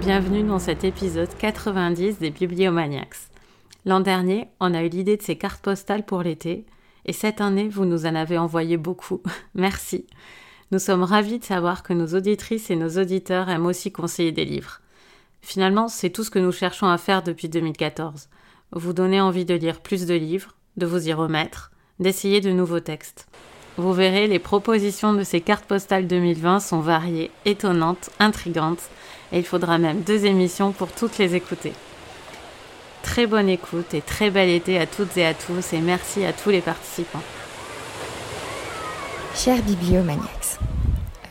Bienvenue dans cet épisode 90 des Bibliomaniacs. L'an dernier, on a eu l'idée de ces cartes postales pour l'été, et cette année, vous nous en avez envoyé beaucoup. Merci. Nous sommes ravis de savoir que nos auditrices et nos auditeurs aiment aussi conseiller des livres. Finalement, c'est tout ce que nous cherchons à faire depuis 2014. Vous donner envie de lire plus de livres, de vous y remettre, d'essayer de nouveaux textes. Vous verrez, les propositions de ces cartes postales 2020 sont variées, étonnantes, intrigantes, et il faudra même deux émissions pour toutes les écouter. Très bonne écoute et très bel été à toutes et à tous, et merci à tous les participants. Chers bibliomaniacs,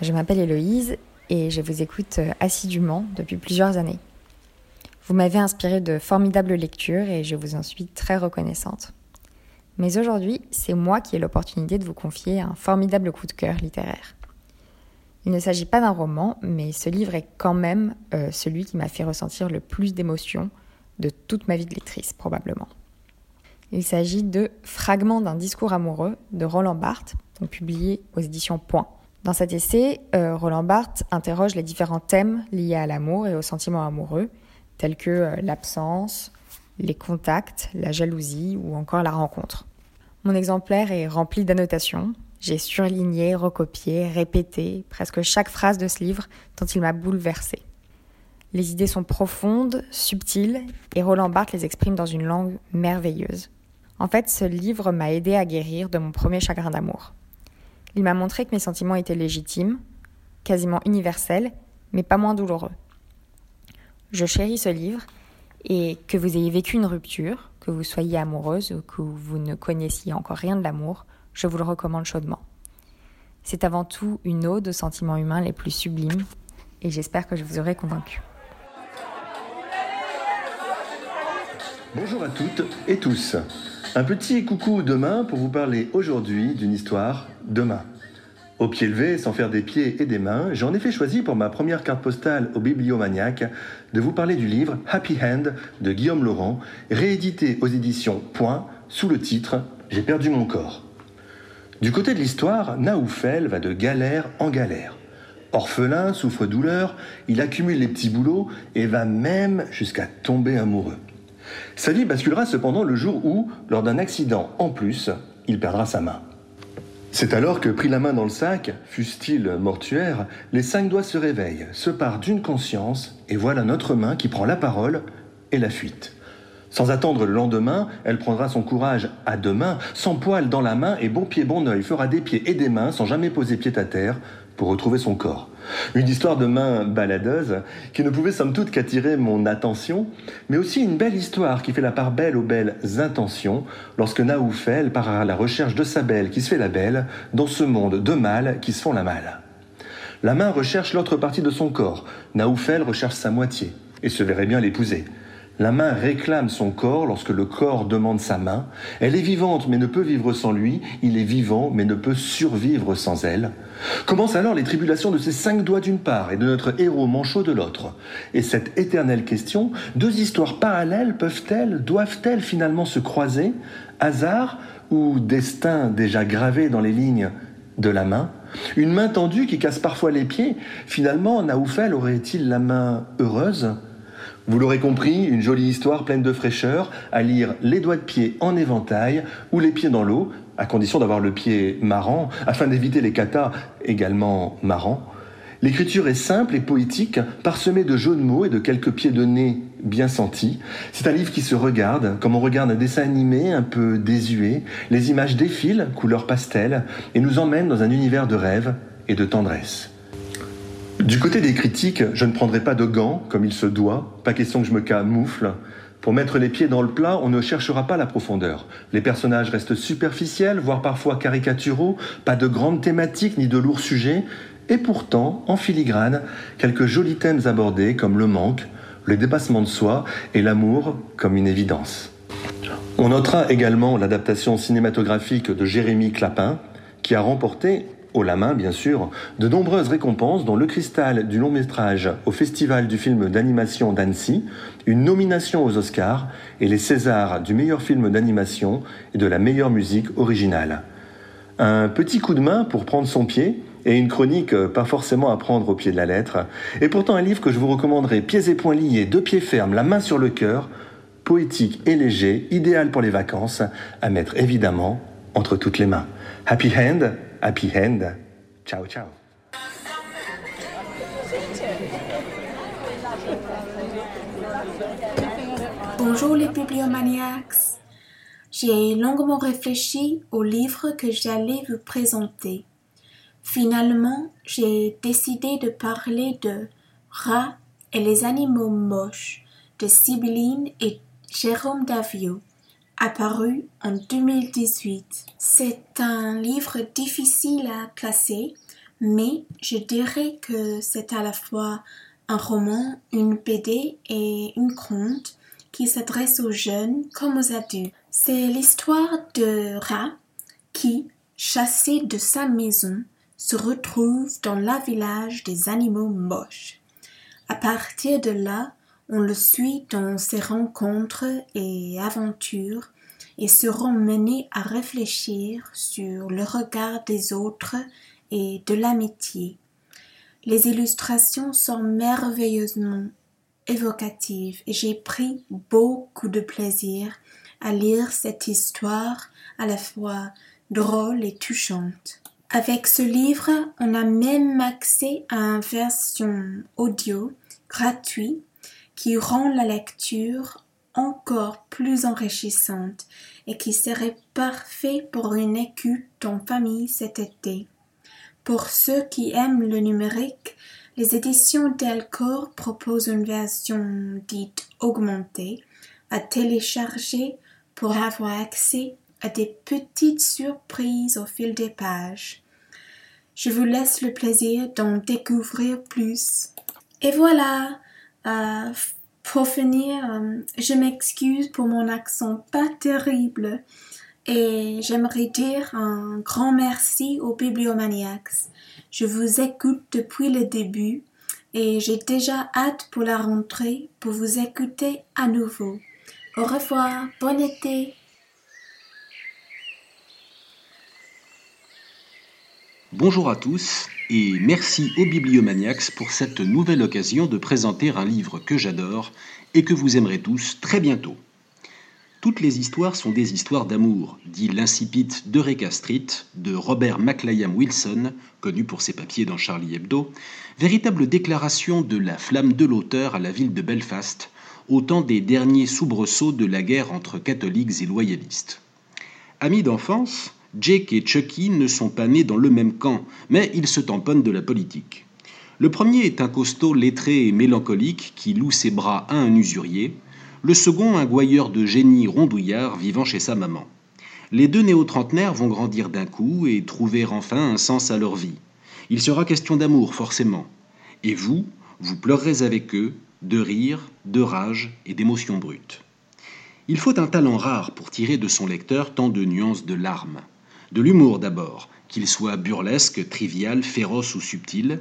je m'appelle Héloïse et je vous écoute euh, assidûment depuis plusieurs années. Vous m'avez inspiré de formidables lectures et je vous en suis très reconnaissante. Mais aujourd'hui, c'est moi qui ai l'opportunité de vous confier un formidable coup de cœur littéraire. Il ne s'agit pas d'un roman, mais ce livre est quand même euh, celui qui m'a fait ressentir le plus d'émotions de toute ma vie de lectrice, probablement. Il s'agit de Fragments d'un discours amoureux de Roland Barthes, donc publié aux éditions Point. Dans cet essai, euh, Roland Barthes interroge les différents thèmes liés à l'amour et aux sentiments amoureux, tels que euh, l'absence, les contacts, la jalousie ou encore la rencontre. Mon exemplaire est rempli d'annotations. J'ai surligné, recopié, répété presque chaque phrase de ce livre dont il m'a bouleversée. Les idées sont profondes, subtiles, et Roland Barthes les exprime dans une langue merveilleuse. En fait, ce livre m'a aidé à guérir de mon premier chagrin d'amour. Il m'a montré que mes sentiments étaient légitimes, quasiment universels, mais pas moins douloureux. Je chéris ce livre et que vous ayez vécu une rupture, que vous soyez amoureuse ou que vous ne connaissiez encore rien de l'amour, je vous le recommande chaudement. C'est avant tout une ode aux sentiments humains les plus sublimes et j'espère que je vous aurai convaincu. Bonjour à toutes et tous. Un petit coucou demain pour vous parler aujourd'hui d'une histoire demain. Au pied levé, sans faire des pieds et des mains, j'ai en effet choisi pour ma première carte postale au Bibliomaniac de vous parler du livre Happy Hand de Guillaume Laurent, réédité aux éditions Point sous le titre J'ai perdu mon corps. Du côté de l'histoire, Naoufel va de galère en galère. Orphelin, souffre douleur, il accumule les petits boulots et va même jusqu'à tomber amoureux. Sa vie basculera cependant le jour où, lors d'un accident en plus, il perdra sa main. C'est alors que, pris la main dans le sac, fût-il mortuaire, les cinq doigts se réveillent, se partent d'une conscience, et voilà notre main qui prend la parole et la fuite. Sans attendre le lendemain, elle prendra son courage à deux mains, sans poil dans la main et bon pied bon oeil, fera des pieds et des mains sans jamais poser pied à terre pour retrouver son corps. Une histoire de main baladeuse qui ne pouvait somme toute qu'attirer mon attention, mais aussi une belle histoire qui fait la part belle aux belles intentions lorsque Naoufel part à la recherche de sa belle qui se fait la belle dans ce monde de mal qui se font la mal. La main recherche l'autre partie de son corps, Naoufel recherche sa moitié et se verrait bien l'épouser. La main réclame son corps lorsque le corps demande sa main. Elle est vivante mais ne peut vivre sans lui. Il est vivant mais ne peut survivre sans elle. Commencent alors les tribulations de ces cinq doigts d'une part et de notre héros manchot de l'autre. Et cette éternelle question, deux histoires parallèles peuvent-elles, doivent-elles finalement se croiser? Hasard ou destin déjà gravé dans les lignes de la main? Une main tendue qui casse parfois les pieds Finalement, Naoufel aurait-il la main heureuse? Vous l'aurez compris, une jolie histoire pleine de fraîcheur, à lire les doigts de pied en éventail ou les pieds dans l'eau, à condition d'avoir le pied marrant, afin d'éviter les katas également marrants. L'écriture est simple et poétique, parsemée de jeux de mots et de quelques pieds de nez bien sentis. C'est un livre qui se regarde, comme on regarde un dessin animé un peu désuet. Les images défilent, couleur pastel, et nous emmènent dans un univers de rêve et de tendresse. Du côté des critiques, je ne prendrai pas de gants, comme il se doit, pas question que je me camoufle. Pour mettre les pieds dans le plat, on ne cherchera pas la profondeur. Les personnages restent superficiels, voire parfois caricaturaux, pas de grandes thématiques ni de lourds sujets, et pourtant, en filigrane, quelques jolis thèmes abordés comme le manque, le dépassement de soi et l'amour comme une évidence. On notera également l'adaptation cinématographique de Jérémy Clapin, qui a remporté haut la main bien sûr, de nombreuses récompenses dont le cristal du long métrage au Festival du film d'animation d'Annecy, une nomination aux Oscars et les Césars du meilleur film d'animation et de la meilleure musique originale. Un petit coup de main pour prendre son pied et une chronique pas forcément à prendre au pied de la lettre, et pourtant un livre que je vous recommanderai pieds et poings liés, deux pieds fermes, la main sur le cœur, poétique et léger, idéal pour les vacances, à mettre évidemment entre toutes les mains. Happy Hand, Happy Hand. Ciao, ciao. Bonjour les bibliomaniacs. J'ai longuement réfléchi au livre que j'allais vous présenter. Finalement, j'ai décidé de parler de Rats et les animaux moches de Sibylline et Jérôme Davio, apparu en 2018. C'est un livre difficile à classer, mais je dirais que c'est à la fois un roman, une BD et une conte qui s'adresse aux jeunes comme aux adultes. C'est l'histoire de Rat qui, chassé de sa maison, se retrouve dans la village des animaux moches. À partir de là, on le suit dans ses rencontres et aventures et seront menés à réfléchir sur le regard des autres et de l'amitié. Les illustrations sont merveilleusement évocatives et j'ai pris beaucoup de plaisir à lire cette histoire à la fois drôle et touchante. Avec ce livre, on a même accès à une version audio gratuite qui rend la lecture encore plus enrichissante et qui serait parfait pour une écoute en famille cet été. Pour ceux qui aiment le numérique, les éditions Delcourt proposent une version dite augmentée à télécharger pour avoir accès à des petites surprises au fil des pages. Je vous laisse le plaisir d'en découvrir plus. Et voilà, euh, pour finir, euh, je m'excuse pour mon accent pas terrible et j'aimerais dire un grand merci aux bibliomaniacs. Je vous écoute depuis le début et j'ai déjà hâte pour la rentrée pour vous écouter à nouveau. Au revoir, bon été. Bonjour à tous et merci aux Bibliomaniacs pour cette nouvelle occasion de présenter un livre que j'adore et que vous aimerez tous très bientôt. Toutes les histoires sont des histoires d'amour, dit l'insipide d'Eureka Street de Robert McLayam Wilson, connu pour ses papiers dans Charlie Hebdo, véritable déclaration de la flamme de l'auteur à la ville de Belfast, au temps des derniers soubresauts de la guerre entre catholiques et loyalistes. Amis d'enfance, Jake et Chucky ne sont pas nés dans le même camp, mais ils se tamponnent de la politique. Le premier est un costaud lettré et mélancolique qui loue ses bras à un usurier, le second un gouailleur de génie rondouillard vivant chez sa maman. Les deux néo-trentenaires vont grandir d'un coup et trouver enfin un sens à leur vie. Il sera question d'amour, forcément. Et vous, vous pleurerez avec eux, de rire, de rage et d'émotions brutes. Il faut un talent rare pour tirer de son lecteur tant de nuances de larmes. De l'humour d'abord, qu'il soit burlesque, trivial, féroce ou subtil.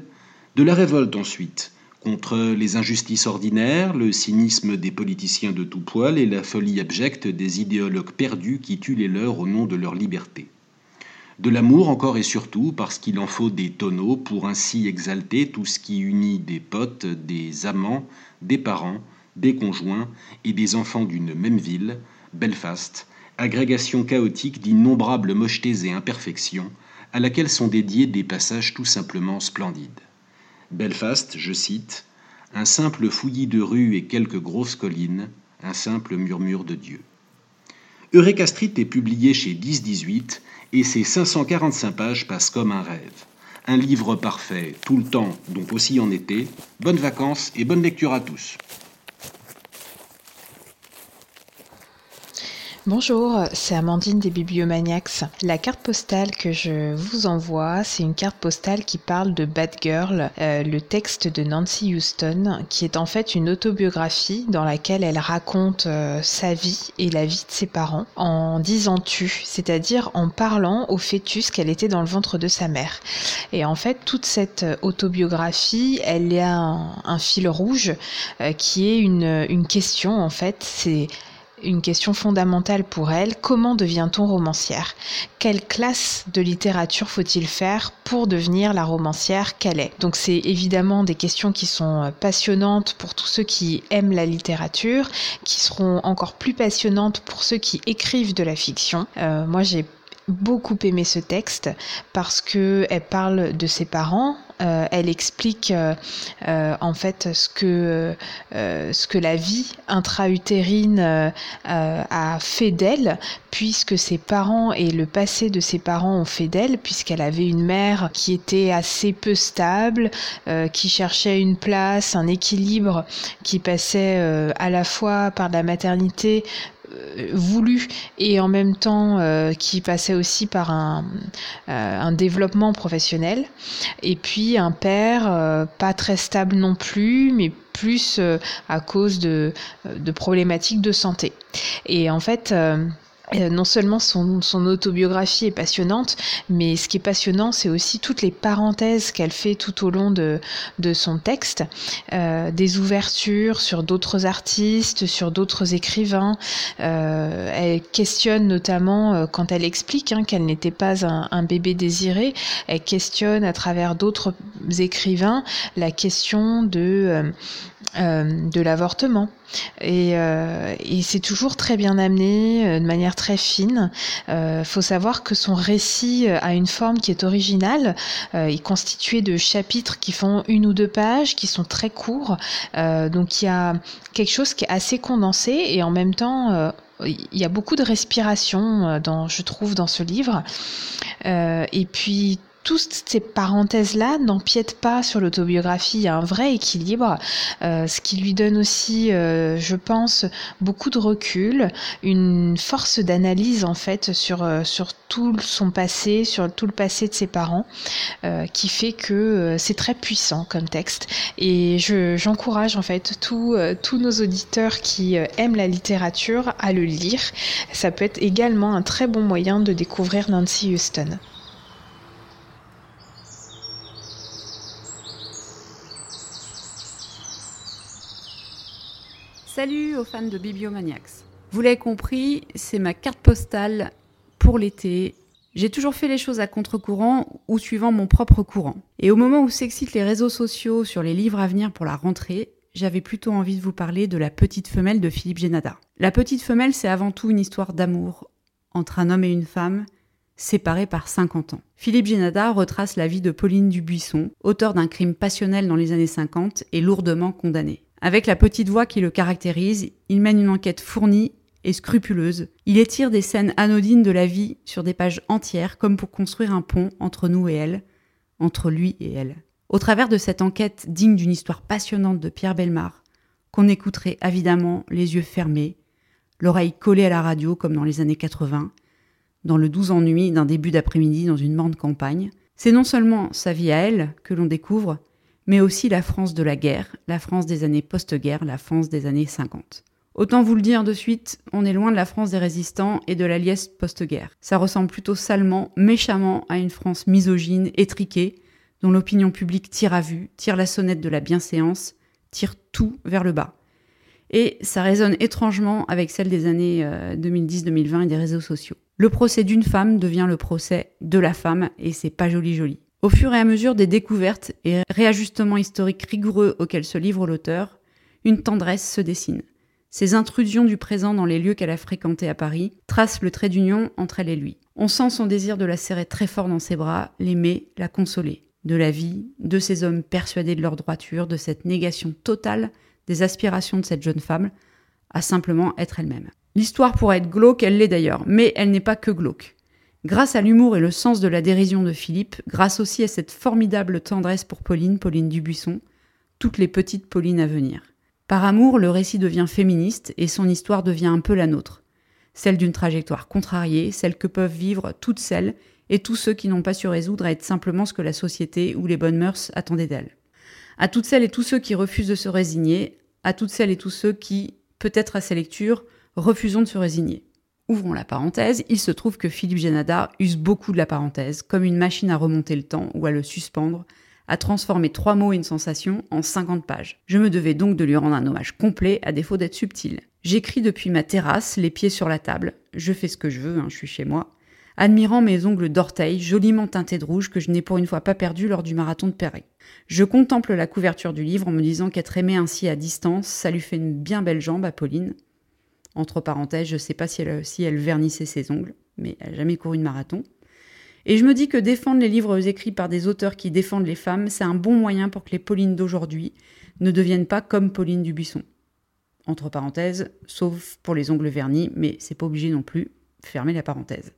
De la révolte ensuite, contre les injustices ordinaires, le cynisme des politiciens de tout poil et la folie abjecte des idéologues perdus qui tuent les leurs au nom de leur liberté. De l'amour encore et surtout parce qu'il en faut des tonneaux pour ainsi exalter tout ce qui unit des potes, des amants, des parents, des conjoints et des enfants d'une même ville, Belfast, agrégation chaotique d'innombrables mochetés et imperfections, à laquelle sont dédiés des passages tout simplement splendides. Belfast, je cite, un simple fouillis de rues et quelques grosses collines, un simple murmure de Dieu. Eureka Street est publié chez 10-18 et ses 545 pages passent comme un rêve. Un livre parfait, tout le temps, donc aussi en été. Bonnes vacances et bonne lecture à tous. Bonjour, c'est Amandine des Bibliomaniacs. La carte postale que je vous envoie, c'est une carte postale qui parle de Bad Girl, euh, le texte de Nancy Houston, qui est en fait une autobiographie dans laquelle elle raconte euh, sa vie et la vie de ses parents en disant tu, c'est-à-dire en parlant au fœtus qu'elle était dans le ventre de sa mère. Et en fait, toute cette autobiographie, elle a un, fil rouge euh, qui est une, une question en fait, c'est une question fondamentale pour elle, comment devient-on romancière? Quelle classe de littérature faut-il faire pour devenir la romancière qu'elle est? Donc c'est évidemment des questions qui sont euh, passionnantes pour tous ceux qui aiment la littérature, qui seront encore plus passionnantes pour ceux qui écrivent de la fiction. Euh, moi j'ai beaucoup aimé ce texte parce que elle parle de ses parents. Euh, elle explique euh, euh, en fait ce que ce que la vie intra-utérine a fait d'elle, puisque ses parents et le passé de ses parents ont fait d'elle, puisqu'elle avait une mère qui était assez peu stable, qui cherchait une place, un équilibre, qui passait à la fois par la maternité voulu et en même temps euh, qui passait aussi par un, euh, un, développement professionnel. Et puis un père pas très stable non plus, mais plus à cause de, de problématiques de santé. Et en fait, euh, non seulement son, autobiographie est passionnante, mais ce qui est passionnant, c'est aussi toutes les parenthèses qu'elle fait tout au long de, son texte, euh, des ouvertures sur d'autres artistes, sur d'autres écrivains. Euh, elle questionne notamment, quand elle explique hein, qu'elle n'était pas un, un, bébé désiré, elle questionne à travers d'autres écrivains la question de euh, de l'avortement. Et, euh, et c'est toujours très bien amené, euh, de manière très fine. Il faut savoir que son récit a une forme qui est originale. il est constitué de chapitres qui font une ou deux pages, qui sont très courts. donc il y a quelque chose qui est assez condensé et en même temps il y a beaucoup de respiration dans, je trouve, dans ce livre. et puis toutes ces parenthèses-là n'empiètent pas sur l'autobiographie. Il y a un vrai équilibre, euh, ce qui lui donne aussi, euh, je pense, beaucoup de recul, une force d'analyse en fait sur euh, sur tout son passé, sur tout le passé de ses parents, qui fait que c'est très puissant comme texte. Et je, j'encourage en fait tous tous nos auditeurs qui aiment la littérature à le lire. Ça peut être également un très bon moyen de découvrir Nancy Houston. Salut aux fans de Bibliomaniacs. Vous l'avez compris, c'est ma carte postale pour l'été. J'ai toujours fait les choses à contre-courant ou suivant mon propre courant. Et au moment où s'excitent les réseaux sociaux sur les livres à venir pour la rentrée, j'avais plutôt envie de vous parler de La Petite Femelle de Philippe Génada. La Petite Femelle, c'est avant tout une histoire d'amour entre un homme et une femme séparés par 50 ans. Philippe Génada retrace la vie de Pauline Dubuisson, auteur d'un crime passionnel dans les années 50 et lourdement condamné. Avec la petite voix qui le caractérise, il mène une enquête fournie et scrupuleuse. Il étire des scènes anodines de la vie sur des pages entières comme pour construire un pont entre nous et elle, entre lui et elle. Au travers de cette enquête digne d'une histoire passionnante de Pierre Belmar, qu'on écouterait évidemment les yeux fermés, l'oreille collée à la radio comme dans les années 80, dans le doux ennui d'un début d'après-midi dans une morne campagne, c'est non seulement sa vie à elle que l'on découvre, mais aussi la France de la guerre, la France des années post-guerre, la France des années 50. Autant vous le dire de suite, on est loin de la France des résistants et de la liesse post-guerre. Ça ressemble plutôt salement, méchamment à une France misogyne, étriquée, dont l'opinion publique tire à vue, tire la sonnette de la bienséance, tire tout vers le bas. Et ça résonne étrangement avec celle des années 2010-2020 euh, et des réseaux sociaux. Le procès d'une femme devient le procès de la femme et c'est pas joli joli. Au fur et à mesure des découvertes et réajustements historiques rigoureux auxquels se livre l'auteur, une tendresse se dessine. Ces intrusions du présent dans les lieux qu'elle a fréquentés à Paris tracent le trait d'union entre elle et lui. On sent son désir de la serrer très fort dans ses bras, l'aimer, la consoler. De la vie, de ces hommes persuadés de leur droiture, de cette négation totale des aspirations de cette jeune femme à simplement être elle-même. L'histoire pourrait être glauque, elle l'est d'ailleurs, mais elle n'est pas que glauque. Grâce à l'humour et le sens de la dérision de Philippe, grâce aussi à cette formidable tendresse pour Pauline, Pauline Dubuisson, toutes les petites Paulines à venir. Par amour, le récit devient féministe et son histoire devient un peu la nôtre. celle d'une trajectoire contrariée, celle que peuvent vivre toutes celles et tous ceux qui n'ont pas su résoudre à être simplement ce que la société ou les bonnes mœurs attendaient d'elles. À toutes celles et tous ceux qui refusent de se résigner, à toutes celles et tous ceux qui, peut-être à ces lectures, refusons de se résigner. Ouvrons la parenthèse, il se trouve que Philippe Janada use beaucoup de la parenthèse, comme une machine à remonter le temps ou à le suspendre, à transformer trois mots et une sensation en 50 pages. Je me devais donc de lui rendre un hommage complet, à défaut d'être subtil. J'écris depuis ma terrasse, les pieds sur la table. Je fais ce que je veux, hein, je suis chez moi. Admirant mes ongles d'orteil joliment teintés de rouge que je n'ai pour une fois pas perdu lors du marathon de Perret. Je contemple la couverture du livre en me disant qu'être aimé ainsi à distance, ça lui fait une bien belle jambe à Pauline. Entre parenthèses, je sais pas si elle, si elle vernissait ses ongles, mais elle n'a jamais couru de marathon. Et je me dis que défendre les livres écrits par des auteurs qui défendent les femmes, c'est un bon moyen pour que les Paulines d'aujourd'hui ne deviennent pas comme Pauline Dubuisson entre parenthèses, sauf pour les ongles vernis, mais c'est pas obligé non plus. Fermez la parenthèse.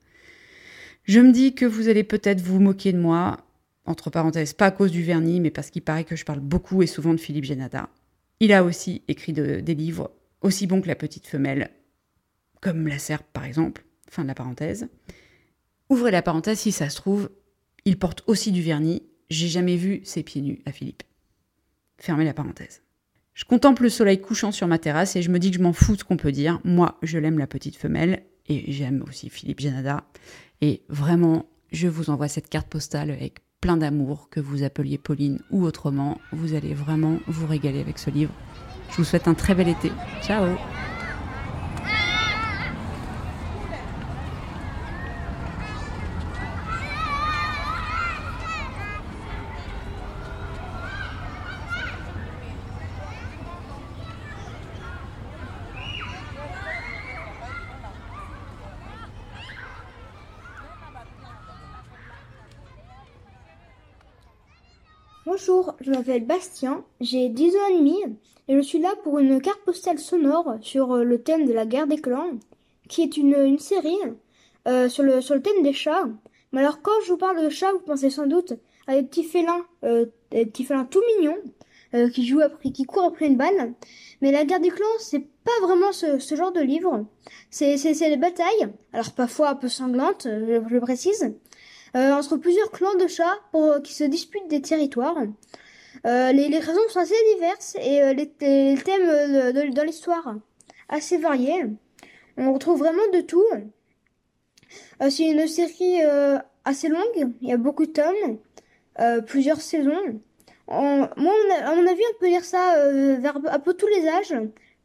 Je me dis que vous allez peut-être vous moquer de moi, entre parenthèses, pas à cause du vernis, mais parce qu'il paraît que je parle beaucoup et souvent de Philippe Genada. Il a aussi écrit des livres aussi bons que La Petite Femelle, comme La Serpe par exemple, fin de la parenthèse. Ouvrez la parenthèse si ça se trouve, il porte aussi du vernis, j'ai jamais vu ses pieds nus à Philippe. Fermez la parenthèse. Je contemple le soleil couchant sur ma terrasse et je me dis que je m'en fous de ce qu'on peut dire. Moi, je l'aime la petite femelle et j'aime aussi Philippe Janada. Et vraiment, je vous envoie cette carte postale avec plein d'amour, que vous appeliez Pauline ou autrement. Vous allez vraiment vous régaler avec ce livre. Je vous souhaite un très bel été. Ciao Bonjour, je m'appelle Bastien, j'ai 10 ans et demi et je suis là pour une carte postale sonore sur euh, le thème de la guerre des clans, qui est une, série euh, sur, le, thème des chats. Mais alors quand je vous parle de chats, vous pensez sans doute à des petits félins, euh, des petits félins tout mignons qui jouent après, qui courent après une balle. Mais la guerre des clans, c'est pas vraiment ce, genre de livre. C'est des batailles, alors parfois un peu sanglantes, je, je précise, entre plusieurs clans de chats pour, euh, qui se disputent des territoires. Euh, les, les, raisons sont assez diverses et euh, les, les, thèmes de, de, dans l'histoire assez variés. On retrouve vraiment de tout. Euh, c'est une série assez longue, il y a beaucoup de tomes, plusieurs saisons. Moi, à mon avis, on peut lire ça vers un peu tous les âges.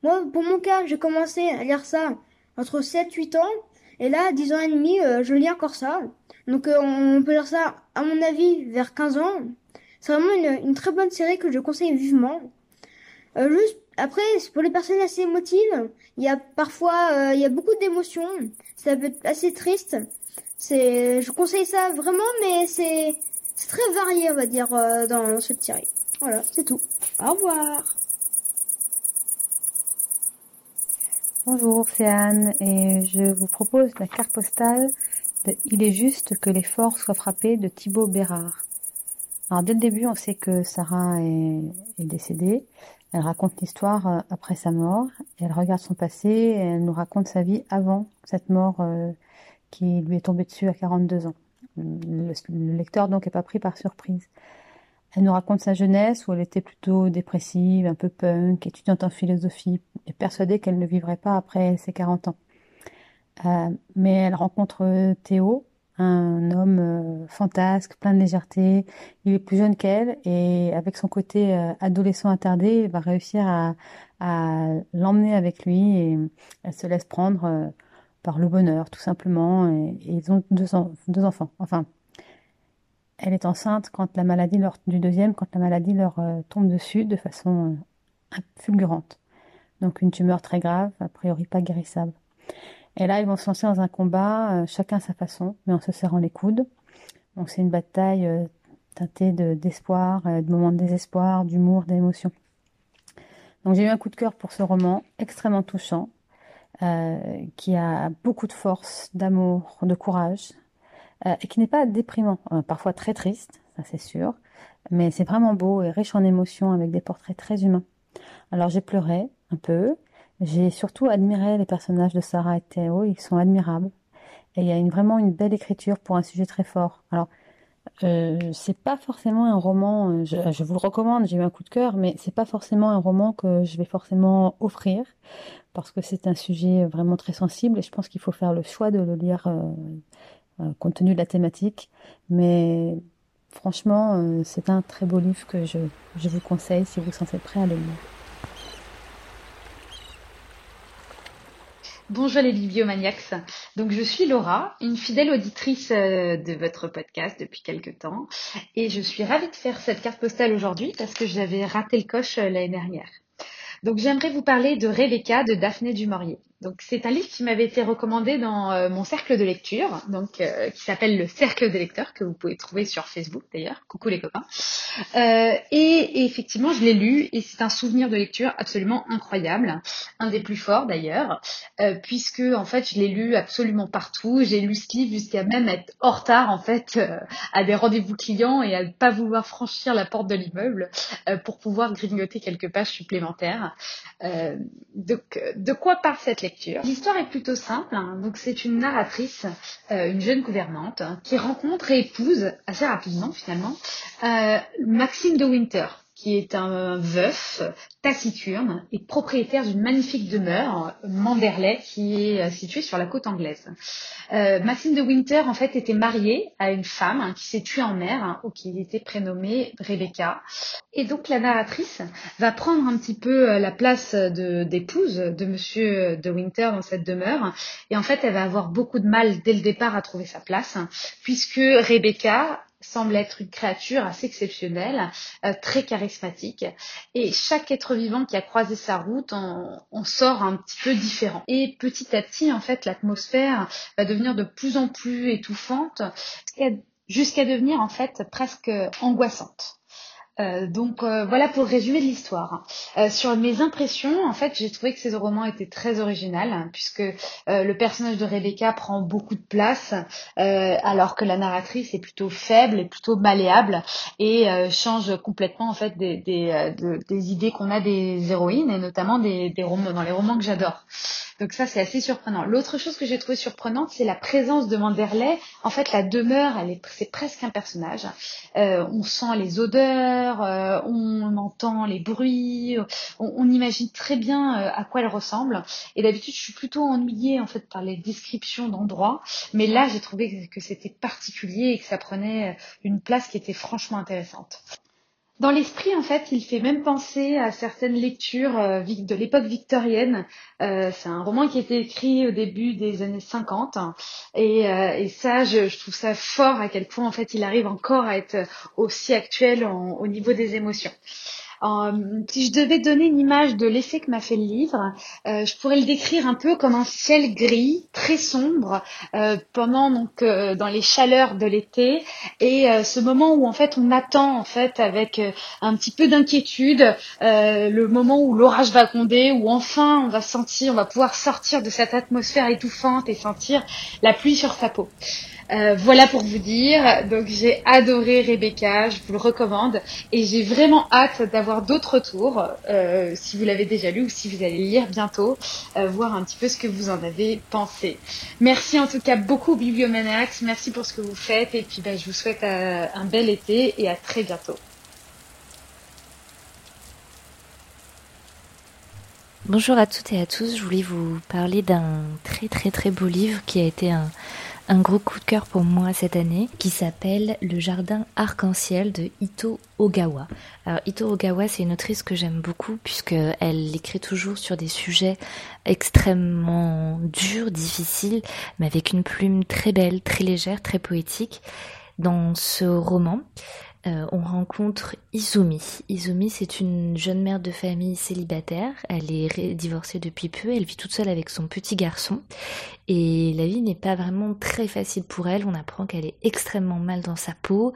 Moi, pour mon cas, j'ai commencé à lire ça entre 7-8 ans. Et là, à 10 ans et demi, je lis encore ça. Donc euh, on peut dire ça, à mon avis, vers 15 ans. C'est vraiment une, très bonne série que je conseille vivement. Euh, juste après, pour les personnes assez émotives, il y a parfois, euh, il y a beaucoup d'émotions. Ça peut être assez triste. Je conseille ça vraiment, mais c'est, très varié, on va dire, dans cette série. Voilà, c'est tout. Au revoir. Bonjour, c'est Anne et je vous propose la carte postale il est juste que les forts soient frappés de Thibaut Bérard. Alors dès le début, on sait que Sarah est, est décédée. Elle raconte l'histoire euh, après sa mort. Elle regarde son passé et elle nous raconte sa vie avant cette mort euh, qui lui est tombée dessus à 42 ans. Le, le lecteur donc est pas pris par surprise. Elle nous raconte sa jeunesse où elle était plutôt dépressive, un peu punk, étudiante en philosophie et persuadée qu'elle ne vivrait pas après ses 40 ans. Euh, mais elle rencontre Théo, un homme euh, fantasque, plein de légèreté. Il est plus jeune qu'elle et avec son côté euh, adolescent attardé, il va réussir à, à l'emmener avec lui et elle se laisse prendre euh, par le bonheur, tout simplement. Et, ils ont deux, deux, enfants. Enfin, elle est enceinte quand la maladie leur, du deuxième, quand la maladie leur euh, tombe dessus de façon fulgurante. Donc une tumeur très grave, a priori pas guérissable. Et là, ils vont se lancer dans un combat, euh, chacun sa façon, mais en se serrant les coudes. Donc c'est une bataille euh, teintée d'espoir, de, euh, de moments de désespoir, d'humour, d'émotion. Donc j'ai eu un coup de cœur pour ce roman, extrêmement touchant, euh, qui a beaucoup de force, d'amour, de courage, euh, et qui n'est pas déprimant, euh, parfois très triste, ça c'est sûr, mais c'est vraiment beau et riche en émotions avec des portraits très humains. Alors j'ai pleuré un peu, J'ai surtout admiré les personnages de Sarah et Théo, ils sont admirables. Et il y a vraiment une belle écriture pour un sujet très fort. Alors, euh, c'est pas forcément un roman, je, vous le recommande, j'ai eu un coup de cœur, mais c'est pas forcément un roman que je vais forcément offrir parce que c'est un sujet vraiment très sensible et je pense qu'il faut faire le choix de le lire compte tenu de la thématique. Mais franchement, c'est un très beau livre que je, je vous conseille si vous sentez prêt à le lire. Bonjour les bibliomaniacs. Donc je suis Laura, une fidèle auditrice euh, de votre podcast depuis quelques temps et je suis ravie de faire cette carte postale aujourd'hui parce que j'avais raté le coche euh, l'année dernière. Donc j'aimerais vous parler de Rebecca de Daphné du. Donc c'est un livre qui m'avait été recommandé dans euh, mon cercle de lecture, donc euh, qui s'appelle le cercle des lecteurs que vous pouvez trouver sur Facebook d'ailleurs. Coucou les copains. Euh, et, effectivement, je l'ai lu et c'est un souvenir de lecture absolument incroyable, un des plus forts d'ailleurs, puisque en fait je l'ai lu absolument partout. J'ai lu ce livre jusqu'à même être en retard en fait à des rendez-vous clients et à ne pas vouloir franchir la porte de l'immeuble pour pouvoir grignoter quelques pages supplémentaires. donc de quoi parle cette lecture L'histoire est plutôt simple. Hein. Donc c'est une narratrice, euh, une jeune gouvernante, hein, qui rencontre et épouse assez rapidement finalement euh, Maxime de Winter, qui est un veuf taciturne et propriétaire d'une magnifique demeure, Manderley, qui est euh, située sur la côte anglaise. Euh, Maxime de Winter, en fait, était marié à une femme hein, qui s'est tuée en mer, hein, ou qui était prénommée Rebecca. Et donc, la narratrice va prendre un petit peu euh, la place d'épouse de, Monsieur de Winter dans cette demeure. Et en fait, elle va avoir beaucoup de mal dès le départ à trouver sa place, puisque Rebecca semble être une créature assez exceptionnelle, euh, très charismatique. Et chaque être vivant qui a croisé sa route en, sort un petit peu différent. Et petit à petit, en fait, l'atmosphère va devenir de plus en plus étouffante jusqu'à devenir en fait presque angoissante. Euh, donc euh, voilà pour résumer l'histoire. Euh, sur mes impressions, en fait, j'ai trouvé que ces romans étaient très original hein, puisque le personnage de Rebecca prend beaucoup de place alors que la narratrice est plutôt faible et plutôt malléable et change complètement en fait des, idées qu'on a des héroïnes et notamment des, romans dans les romans que j'adore. Donc ça, c'est assez surprenant. L'autre chose que j'ai trouvé surprenante, c'est la présence de Manderley. En fait, la demeure, c'est presque un personnage. On sent les odeurs, euh, on entend les bruits, on, imagine très bien euh, à quoi elle ressemble. Et d'habitude, je suis plutôt ennuyée en fait par les descriptions d'endroits, mais là, j'ai trouvé que c'était particulier et que ça prenait une place qui était franchement intéressante. Dans l'esprit, en fait, il fait même penser à certaines lectures euh, de l'époque victorienne. Euh, c'est un roman qui a été écrit au début des années 50. Et, euh, ça, je, je, trouve ça fort à quel point, en fait, il arrive encore à être aussi actuel au niveau des émotions. Euh, si je devais donner une image de l'effet que m'a fait le livre, euh, je pourrais le décrire un peu comme un ciel gris, très sombre, euh, pendant donc dans les chaleurs de l'été, et ce moment où en fait on attend en fait avec un petit peu d'inquiétude le moment où l'orage va gronder, où enfin on va sentir, on va pouvoir sortir de cette atmosphère étouffante et sentir la pluie sur sa peau. Voilà pour vous dire. Donc j'ai adoré Rebecca, je vous le recommande et j'ai vraiment hâte d'avoir d'autres tours, euh, si vous l'avez déjà lu ou si vous allez lire bientôt, euh, voir un petit peu ce que vous en avez pensé. Merci en tout cas beaucoup Bibliomaniacs, merci pour ce que vous faites et puis ben, je vous souhaite un bel été et à très bientôt. Bonjour à toutes et à tous, je voulais vous parler d'un très très très beau livre qui a été un un gros coup de cœur pour moi cette année qui s'appelle Le jardin arc-en-ciel de Ito Ogawa. Alors Ito Ogawa, c'est une autrice que j'aime beaucoup puisque elle écrit toujours sur des sujets extrêmement durs, difficiles, mais avec une plume très belle, très légère, très poétique. Dans ce roman, euh, on rencontre Izumi. Izumi, c'est une jeune mère de famille célibataire. Elle est divorcée depuis peu. Elle vit toute seule avec son petit garçon. Et la vie n'est pas vraiment très facile pour elle. On apprend qu'elle est extrêmement mal dans sa peau.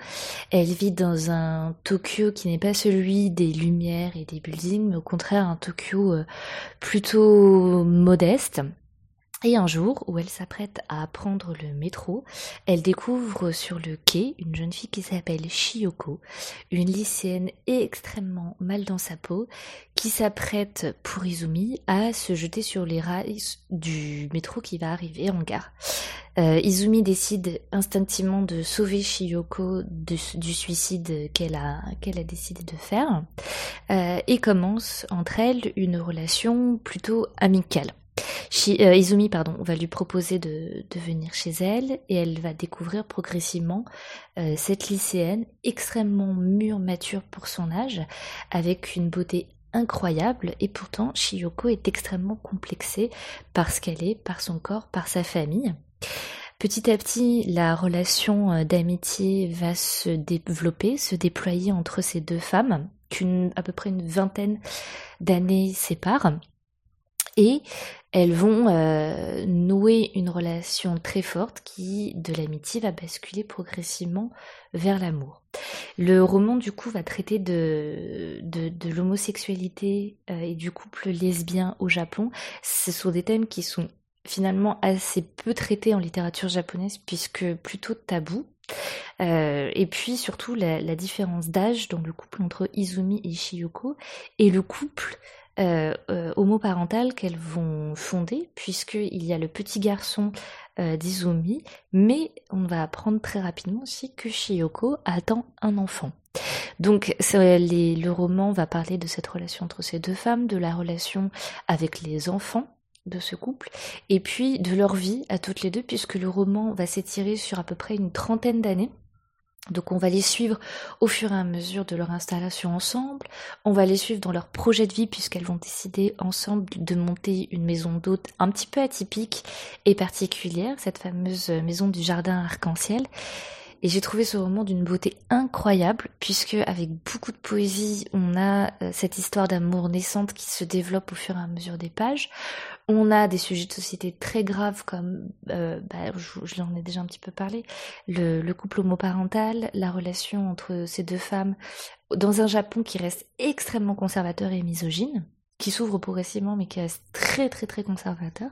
Elle vit dans un Tokyo qui n'est pas celui des lumières et des buildings, mais au contraire un Tokyo euh, plutôt modeste Et un jour, où elle s'apprête à prendre le métro, elle découvre sur le quai une jeune fille qui s'appelle Shiyoko, une lycéenne extrêmement mal dans sa peau, qui s'apprête pour Izumi à se jeter sur les rails du métro qui va arriver en gare. Euh, Izumi décide instinctivement de sauver Shiyoko du suicide qu'elle a, décidé de faire euh, et commence entre elles une relation plutôt amicale. Euh, Izumi pardon, va lui proposer de, venir chez elle et elle va découvrir progressivement euh, cette lycéenne extrêmement mûre, mature pour son âge, avec une beauté incroyable et pourtant Shiyoko est extrêmement complexée par ce qu'elle est, par son corps, par sa famille. Petit à petit, la relation euh, d'amitié va se développer, se déployer entre ces deux femmes, qu'une à peu près une vingtaine d'années séparent. Et elles vont euh, nouer une relation très forte qui, de l'amitié, va basculer progressivement vers l'amour. Le roman, du coup, va traiter de, de, l'homosexualité euh, et du couple lesbien au Japon. Ce sont des thèmes qui sont finalement assez peu traités en littérature japonaise puisque plutôt tabou. Euh, et puis surtout la, la différence d'âge dans le couple entre Izumi et Shiyoko et le couple euh, euh, homoparentales qu'elles vont fonder, puisqu'il y a le petit garçon euh, d'Izumi, mais on va apprendre très rapidement aussi que Shiyoko attend un enfant. Donc le roman va parler de cette relation entre ces deux femmes, de la relation avec les enfants de ce couple, et puis de leur vie à toutes les deux, puisque le roman va s'étirer sur à peu près une trentaine d'années. Donc on va les suivre au fur et à mesure de leur installation ensemble, on va les suivre dans leur projet de vie puisqu'elles vont décider ensemble de monter une maison d'hôte un petit peu atypique et particulière, cette fameuse maison du jardin arc-en-ciel. Et j'ai trouvé ce roman d'une beauté incroyable, puisque avec beaucoup de poésie, on a euh, cette histoire d'amour naissante qui se développe au fur et à mesure des pages. On a des sujets de société très graves comme, euh, bah, je, l'en ai déjà un petit peu parlé, le, le couple homoparental, la relation entre ces deux femmes, dans un Japon qui reste extrêmement conservateur et misogyne qui s'ouvre progressivement mais qui reste très très très conservateur.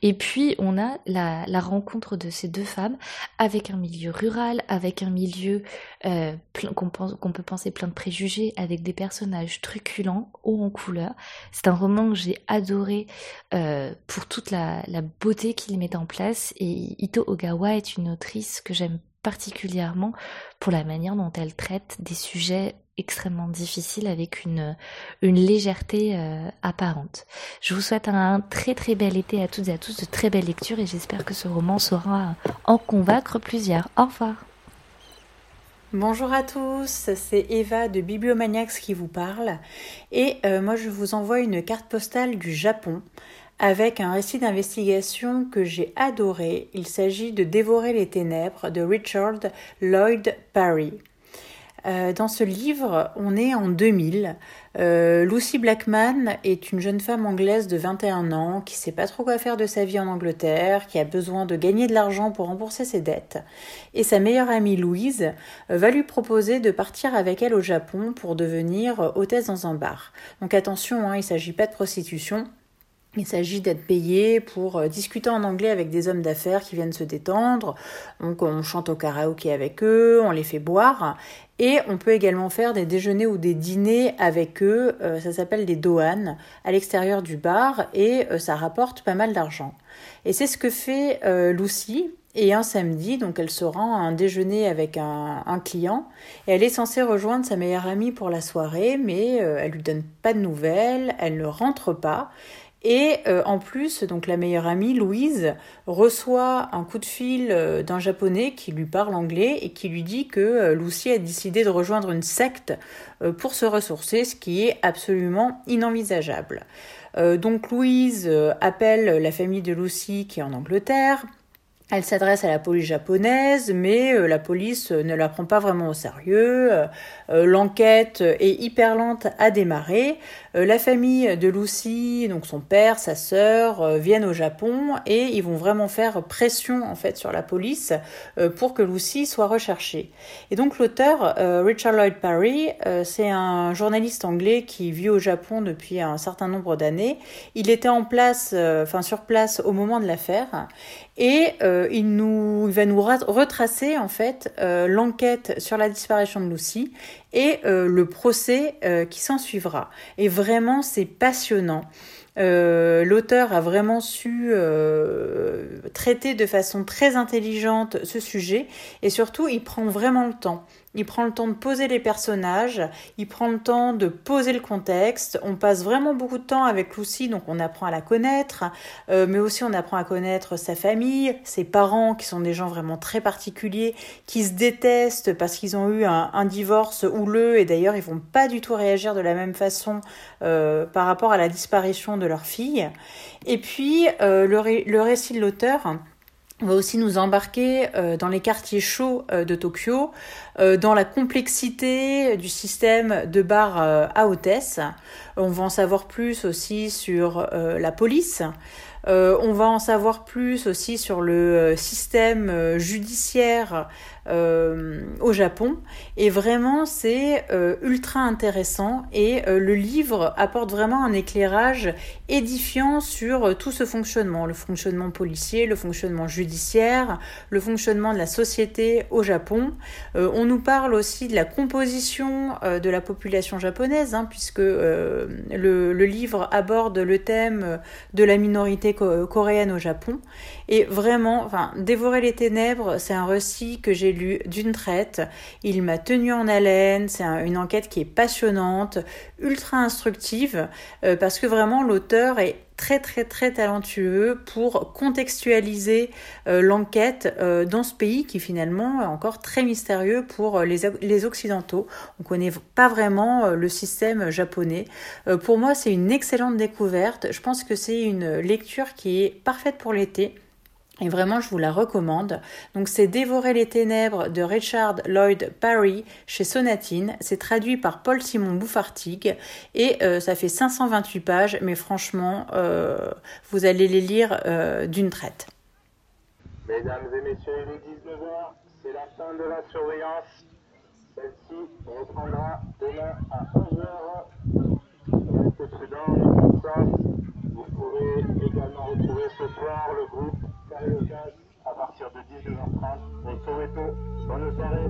Et puis on a la, rencontre de ces deux femmes avec un milieu rural, avec un milieu euh, qu'on qu'on peut penser plein de préjugés, avec des personnages truculents, hauts en couleur. C'est un roman que j'ai adoré euh, pour toute la, la beauté qu'il met en place et Ito Ogawa est une autrice que j'aime particulièrement pour la manière dont elle traite des sujets extrêmement difficiles avec une, légèreté euh, apparente. Je vous souhaite un très très bel été à toutes et à tous, de très belles lectures et j'espère que ce roman saura en convaincre plusieurs. Au revoir. Bonjour à tous, c'est Eva de Bibliomaniacs qui vous parle et euh, moi je vous envoie une carte postale du Japon avec un récit d'investigation que j'ai adoré. Il s'agit de Dévorer les ténèbres de Richard Lloyd Parry. Euh, dans ce livre, on est en 2000. Euh, Lucy Blackman est une jeune femme anglaise de 21 ans qui sait pas trop quoi faire de sa vie en Angleterre, qui a besoin de gagner de l'argent pour rembourser ses dettes. Et sa meilleure amie Louise va lui proposer de partir avec elle au Japon pour devenir hôtesse dans un bar. Donc attention, hein, il ne s'agit pas de prostitution. Il s'agit d'être payé pour euh, discuter en anglais avec des hommes d'affaires qui viennent se détendre. Donc on chante au karaoké avec eux, on les fait boire. Et on peut également faire des déjeuners ou des dîners avec eux. Euh, ça s'appelle des doanes à l'extérieur du bar et euh, ça rapporte pas mal d'argent. Et c'est ce que fait Lucy. Et un samedi, donc elle se rend à un déjeuner avec un, un, client et elle est censée rejoindre sa meilleure amie pour la soirée, mais elle lui donne pas de nouvelles, elle ne rentre pas et euh, en plus, donc la meilleure amie, Louise, reçoit un coup de fil euh, d'un japonais qui lui parle anglais et qui lui dit que euh, Lucy a décidé de rejoindre une secte pour se ressourcer, ce qui est absolument inenvisageable. donc Louise appelle la famille de Lucy qui est en Angleterre. Elle s'adresse à la police japonaise, mais euh, la police ne la prend pas vraiment au sérieux. Euh, euh, l'enquête est hyper lente à démarrer. La famille de Lucy, donc son père, sa sœur, viennent au Japon et ils vont vraiment faire pression en fait sur la police pour que Lucy soit recherchée. Et donc l'auteur Richard Lloyd Parry, c'est un journaliste anglais qui vit au Japon depuis un certain nombre d'années. Il était en place, enfin sur place au moment de l'affaire et euh, il, nous, il va nous retracer en fait euh, l'enquête sur la disparition de Lucy et euh, le procès qui s'en suivra. Et vraiment, c'est passionnant. L'auteur a vraiment su traiter de façon très intelligente ce sujet et surtout il prend vraiment le temps. Il prend le temps de poser les personnages, il prend le temps de poser le contexte. On passe vraiment beaucoup de temps avec Lucy, donc on apprend à la connaître, euh, mais aussi on apprend à connaître sa famille, ses parents, qui sont des gens vraiment très particuliers, qui se détestent parce qu'ils ont eu un, divorce houleux, et d'ailleurs ils vont pas du tout réagir de la même façon euh, par rapport à la disparition de leur fille. Et puis euh, le récit de l'auteur on va aussi nous embarquer euh, dans les quartiers chauds euh, de Tokyo, euh, dans la complexité du système de bars à hôtesse. On va en savoir plus aussi sur la police, euh, on va en savoir plus aussi sur le euh, système euh, judiciaire au Japon. Et vraiment, c'est ultra intéressant. Et le livre apporte vraiment un éclairage édifiant sur tout ce fonctionnement. Le fonctionnement policier, le fonctionnement judiciaire, le fonctionnement de la société au Japon. on nous parle aussi de la composition de la population japonaise, hein, puisque le, le, livre aborde le thème de la minorité coréenne au Japon. Et vraiment, enfin, Dévorer les ténèbres, c'est un récit que j'ai lu d'une traite. Il m'a tenu en haleine. C'est une enquête qui est passionnante, ultra instructive, euh, parce que vraiment l'auteur est très très très talentueux pour contextualiser euh, l'enquête euh, dans ce pays qui finalement est encore très mystérieux pour les, les Occidentaux. On ne connaît pas vraiment le système japonais. pour moi, c'est une excellente découverte. Je pense que c'est une lecture qui est parfaite pour l'été. Et vraiment, je vous la recommande. Donc, c'est Dévorer les ténèbres de Richard Lloyd Parry chez Sonatine. C'est traduit par Paul Simon Bouffartig et euh, ça fait 528 pages, mais franchement, euh, vous allez les lire euh, d'une traite. Mesdames et messieurs, il est 19h, c'est la fin de la surveillance. Celle-ci reprendra demain à 11h. Restez prudents, vous pourrez également retrouver ce soir le groupe Carioca à partir de 19h30 au Soweto. Bonne soirée.